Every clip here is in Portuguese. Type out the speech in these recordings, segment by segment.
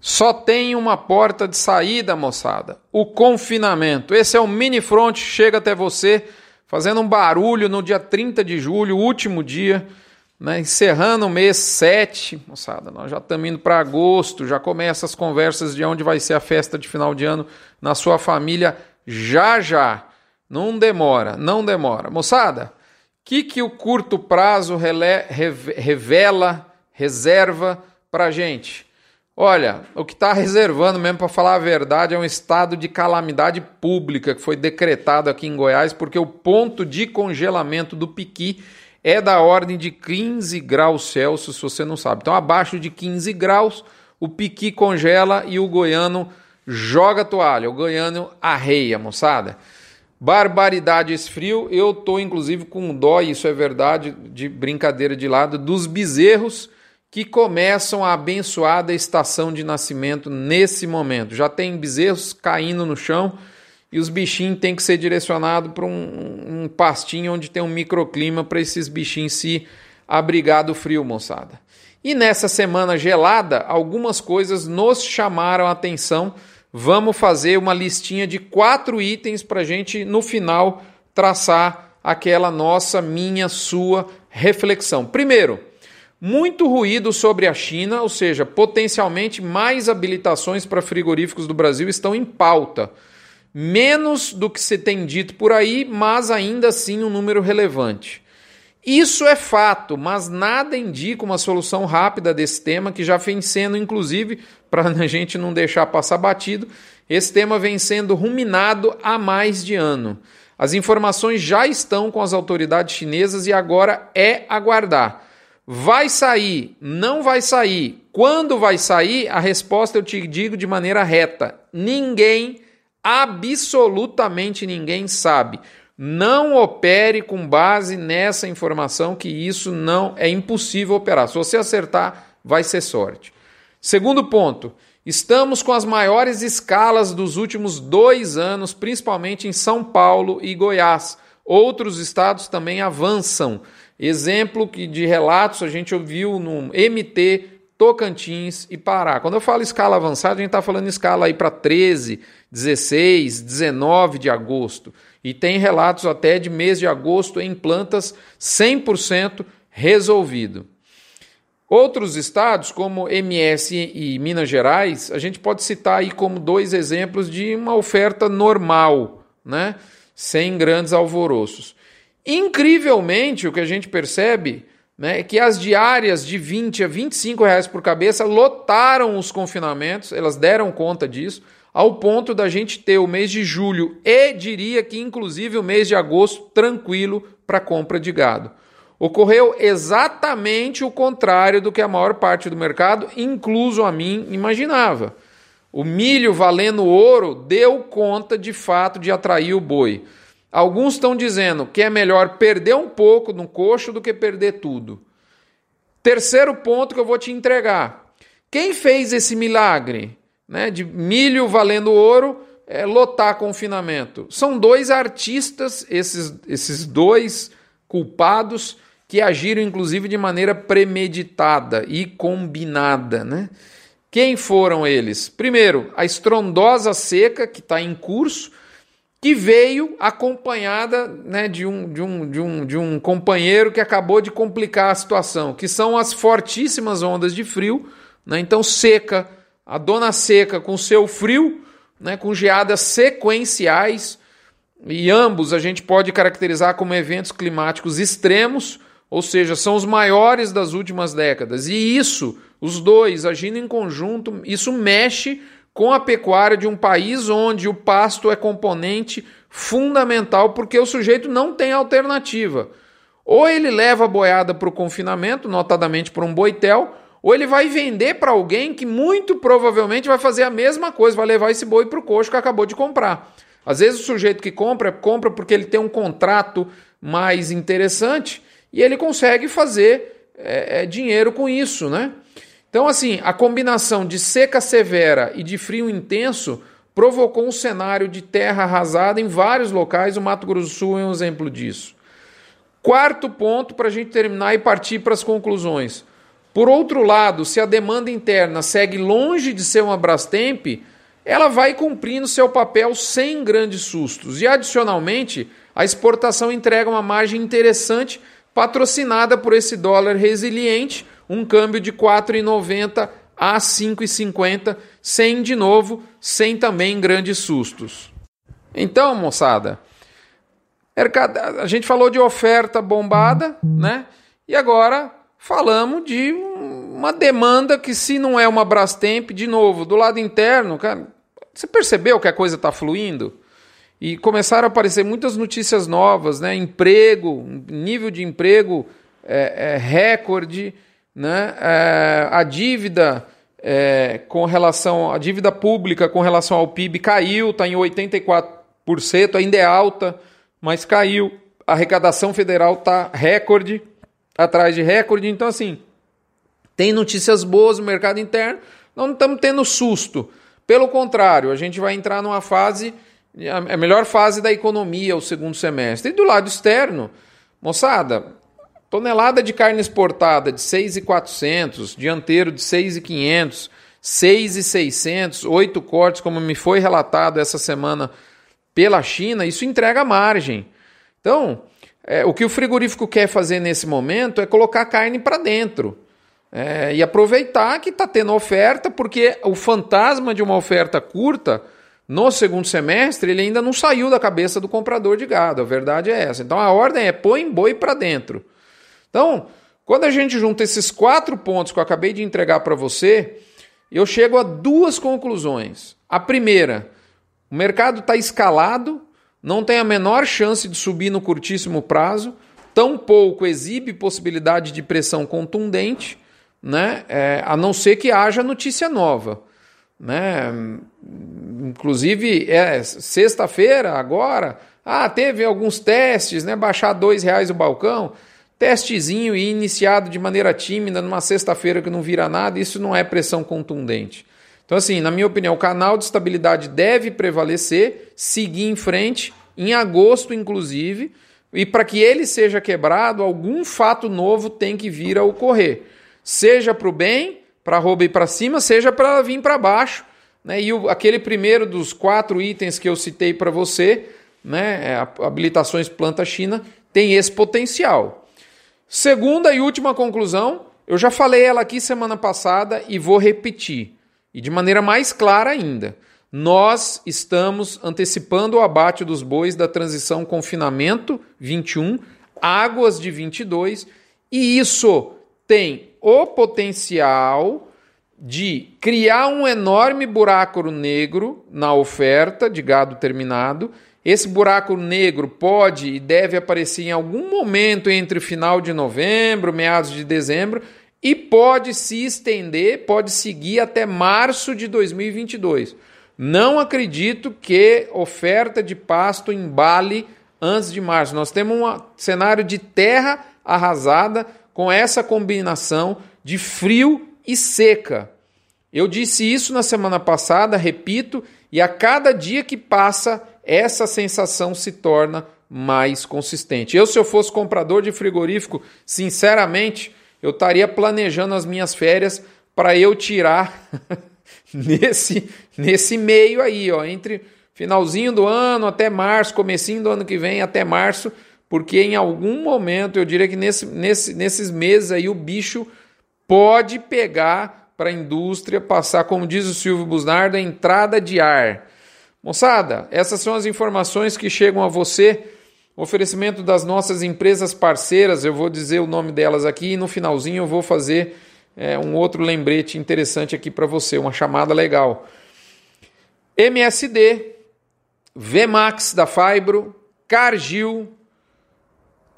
Só tem uma porta de saída, moçada: o confinamento. Esse é o mini front, chega até você, fazendo um barulho no dia 30 de julho, último dia, né, encerrando o mês 7, moçada. Nós já estamos indo para agosto, já começam as conversas de onde vai ser a festa de final de ano na sua família, já já. Não demora, não demora. Moçada, o que, que o curto prazo revela, reserva para gente? Olha, o que está reservando mesmo, para falar a verdade, é um estado de calamidade pública que foi decretado aqui em Goiás, porque o ponto de congelamento do piqui é da ordem de 15 graus Celsius, se você não sabe. Então, abaixo de 15 graus, o piqui congela e o goiano joga toalha, o goiano arreia, moçada. Barbaridade esse frio. Eu tô inclusive com dó, isso é verdade, de brincadeira de lado, dos bezerros que começam a abençoada estação de nascimento nesse momento. Já tem bezerros caindo no chão e os bichinhos têm que ser direcionados para um, um, pastinho onde tem um microclima para esses bichinhos se abrigar do frio, moçada. E nessa semana gelada, algumas coisas nos chamaram a atenção vamos fazer uma listinha de quatro itens para a gente, no final, traçar aquela nossa, minha, sua reflexão. Primeiro, muito ruído sobre a China, ou seja, potencialmente mais habilitações para frigoríficos do Brasil estão em pauta. Menos do que se tem dito por aí, mas ainda assim um número relevante. Isso é fato, mas nada indica uma solução rápida desse tema, que já vem sendo, inclusive, para a gente não deixar passar batido, esse tema vem sendo ruminado há mais de ano. As informações já estão com as autoridades chinesas e agora é aguardar. Vai sair? Não vai sair? Quando vai sair? A resposta eu te digo de maneira reta: ninguém, absolutamente ninguém sabe. Não opere com base nessa informação que isso não é impossível operar. Se você acertar, vai ser sorte. Segundo ponto, estamos com as maiores escalas dos últimos dois anos, principalmente em São Paulo e Goiás. Outros estados também avançam. Exemplo que de relatos a gente ouviu no MT, Tocantins e Pará. Quando eu falo escala avançada, a gente está falando escala aí para 13, 16, 19 de agosto. E tem relatos até de mês de agosto em plantas 100% resolvido. Outros estados, como MS e Minas Gerais, a gente pode citar aí como dois exemplos de uma oferta normal, né? sem grandes alvoroços. Incrivelmente, o que a gente percebe né, é que as diárias de 20 a 25 reais por cabeça lotaram os confinamentos, elas deram conta disso ao ponto da gente ter o mês de julho e diria que inclusive o mês de agosto tranquilo para compra de gado. Ocorreu exatamente o contrário do que a maior parte do mercado, incluso a mim, imaginava. O milho valendo ouro deu conta de fato de atrair o boi. Alguns estão dizendo que é melhor perder um pouco no coxo do que perder tudo. Terceiro ponto que eu vou te entregar. Quem fez esse milagre? né, de milho valendo ouro, é, lotar confinamento. São dois artistas, esses, esses dois culpados, que agiram inclusive de maneira premeditada e combinada. Né? Quem foram eles? Primeiro, a estrondosa seca que está em curso, que veio acompanhada né, de, um, de, um, de, um, de um companheiro que acabou de complicar a situação, que são as fortíssimas ondas de frio. Né? Então, seca, a dona seca com seu frio, né, com geadas sequenciais, e ambos a gente pode caracterizar como eventos climáticos extremos, ou seja, são os maiores das últimas décadas. E isso, os dois agindo em conjunto, isso mexe com a pecuária de um país onde o pasto é componente fundamental, porque o sujeito não tem alternativa. Ou ele leva a boiada para o confinamento, notadamente para um boitel, ou ele vai vender para alguém que muito provavelmente vai fazer a mesma coisa, vai levar esse boi para o coxo que acabou de comprar. Às vezes o sujeito que compra, compra porque ele tem um contrato mais interessante e ele consegue fazer é, dinheiro com isso, né? Então, assim, a combinação de seca severa e de frio intenso provocou um cenário de terra arrasada em vários locais. O Mato Grosso do Sul é um exemplo disso. Quarto ponto para a gente terminar e partir para as conclusões. Por outro lado, se a demanda interna segue longe de ser uma Brastemp, ela vai cumprindo seu papel sem grandes sustos. E adicionalmente, a exportação entrega uma margem interessante, patrocinada por esse dólar resiliente, um câmbio de 4,90 a 5,50, sem de novo, sem também grandes sustos. Então, moçada, a gente falou de oferta bombada, né? E agora falamos de uma demanda que, se não é uma Brastemp, de novo, do lado interno, cara, você percebeu que a coisa está fluindo? E começaram a aparecer muitas notícias novas, né? Emprego, nível de emprego é, é recorde, né? É, a dívida é, com relação à dívida pública com relação ao PIB caiu, está em 84%, ainda é alta, mas caiu. A arrecadação federal está recorde, atrás de recorde. Então, assim, tem notícias boas no mercado interno, não estamos tendo susto. Pelo contrário, a gente vai entrar numa fase, a melhor fase da economia, o segundo semestre. E do lado externo, moçada, tonelada de carne exportada de 6,400, dianteiro de 6,500, 6,600, oito cortes, como me foi relatado essa semana pela China, isso entrega margem. Então, é, o que o frigorífico quer fazer nesse momento é colocar carne para dentro. É, e aproveitar que está tendo oferta, porque o fantasma de uma oferta curta no segundo semestre ele ainda não saiu da cabeça do comprador de gado. A verdade é essa. Então a ordem é põe boi para dentro. Então, quando a gente junta esses quatro pontos que eu acabei de entregar para você, eu chego a duas conclusões. A primeira, o mercado está escalado, não tem a menor chance de subir no curtíssimo prazo, tampouco exibe possibilidade de pressão contundente, né? É, a não ser que haja notícia nova. Né? Inclusive, é, sexta-feira, agora, ah, teve alguns testes, né? Baixar dois reais o balcão, testezinho e iniciado de maneira tímida numa sexta-feira que não vira nada, isso não é pressão contundente. Então, assim, na minha opinião, o canal de estabilidade deve prevalecer, seguir em frente, em agosto, inclusive, e para que ele seja quebrado, algum fato novo tem que vir a ocorrer. Seja para o bem, para roubar ir para cima, seja para vir para baixo. Né? E o, aquele primeiro dos quatro itens que eu citei para você, né, é habilitações planta China, tem esse potencial. Segunda e última conclusão, eu já falei ela aqui semana passada e vou repetir. E de maneira mais clara ainda, nós estamos antecipando o abate dos bois da transição confinamento 21, águas de 22, e isso tem o potencial de criar um enorme buraco negro na oferta de gado terminado. Esse buraco negro pode e deve aparecer em algum momento entre o final de novembro, meados de dezembro, e pode se estender, pode seguir até março de 2022. Não acredito que oferta de pasto embale antes de março. Nós temos um cenário de terra arrasada com essa combinação de frio e seca. Eu disse isso na semana passada, repito, e a cada dia que passa, essa sensação se torna mais consistente. Eu, se eu fosse comprador de frigorífico, sinceramente, eu estaria planejando as minhas férias para eu tirar nesse, nesse meio aí, ó, entre finalzinho do ano até março, comecinho do ano que vem até março, porque em algum momento, eu diria que nesse, nesse, nesses meses aí o bicho pode pegar para a indústria passar, como diz o Silvio Busnardo, a entrada de ar. Moçada, essas são as informações que chegam a você Oferecimento das nossas empresas parceiras, eu vou dizer o nome delas aqui e no finalzinho eu vou fazer é, um outro lembrete interessante aqui para você, uma chamada legal. MSD, Vmax da Fibro, Cargill,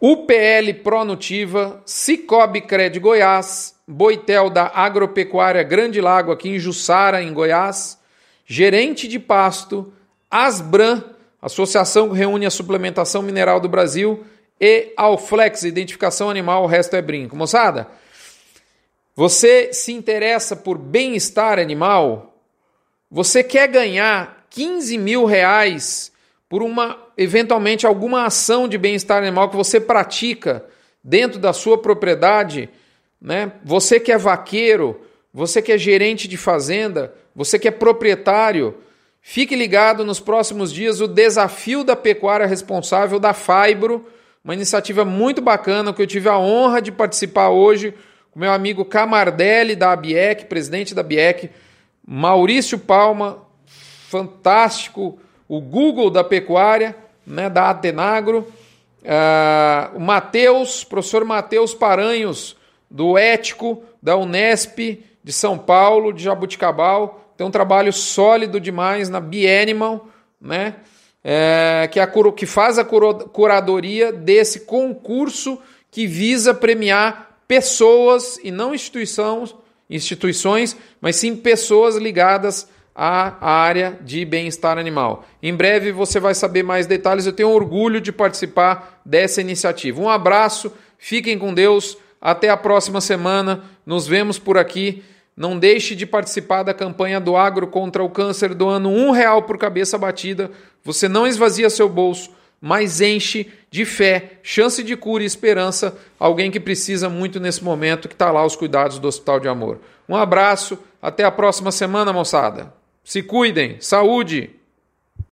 UPL Pronutiva, Cicobi Cred Goiás, Boitel da Agropecuária Grande Lago aqui em Jussara, em Goiás, Gerente de Pasto, Asbran Associação que reúne a suplementação mineral do Brasil e Alflex, identificação animal, o resto é brinco. Moçada, você se interessa por bem-estar animal? Você quer ganhar 15 mil reais por uma, eventualmente, alguma ação de bem-estar animal que você pratica dentro da sua propriedade? né? Você que é vaqueiro, você que é gerente de fazenda, você que é proprietário, fique ligado nos próximos dias o desafio da pecuária responsável da Fibro, uma iniciativa muito bacana que eu tive a honra de participar hoje com meu amigo Camardelli da ABIEC, presidente da ABIEC, Maurício Palma, fantástico, o Google da pecuária, né, da Atenagro, uh, o Matheus, professor Matheus Paranhos, do Ético, da Unesp de São Paulo, de Jabuticabal. Tem um trabalho sólido demais na Bianimal, né? É, que, é a, que faz a curadoria desse concurso que visa premiar pessoas e não instituições, instituições, mas sim pessoas ligadas à área de bem-estar animal. Em breve você vai saber mais detalhes. Eu tenho orgulho de participar dessa iniciativa. Um abraço, fiquem com Deus. Até a próxima semana. Nos vemos por aqui. Não deixe de participar da campanha do Agro contra o Câncer do ano um real por cabeça batida. Você não esvazia seu bolso, mas enche de fé, chance de cura e esperança alguém que precisa muito nesse momento, que está lá os cuidados do Hospital de Amor. Um abraço, até a próxima semana, moçada. Se cuidem, saúde!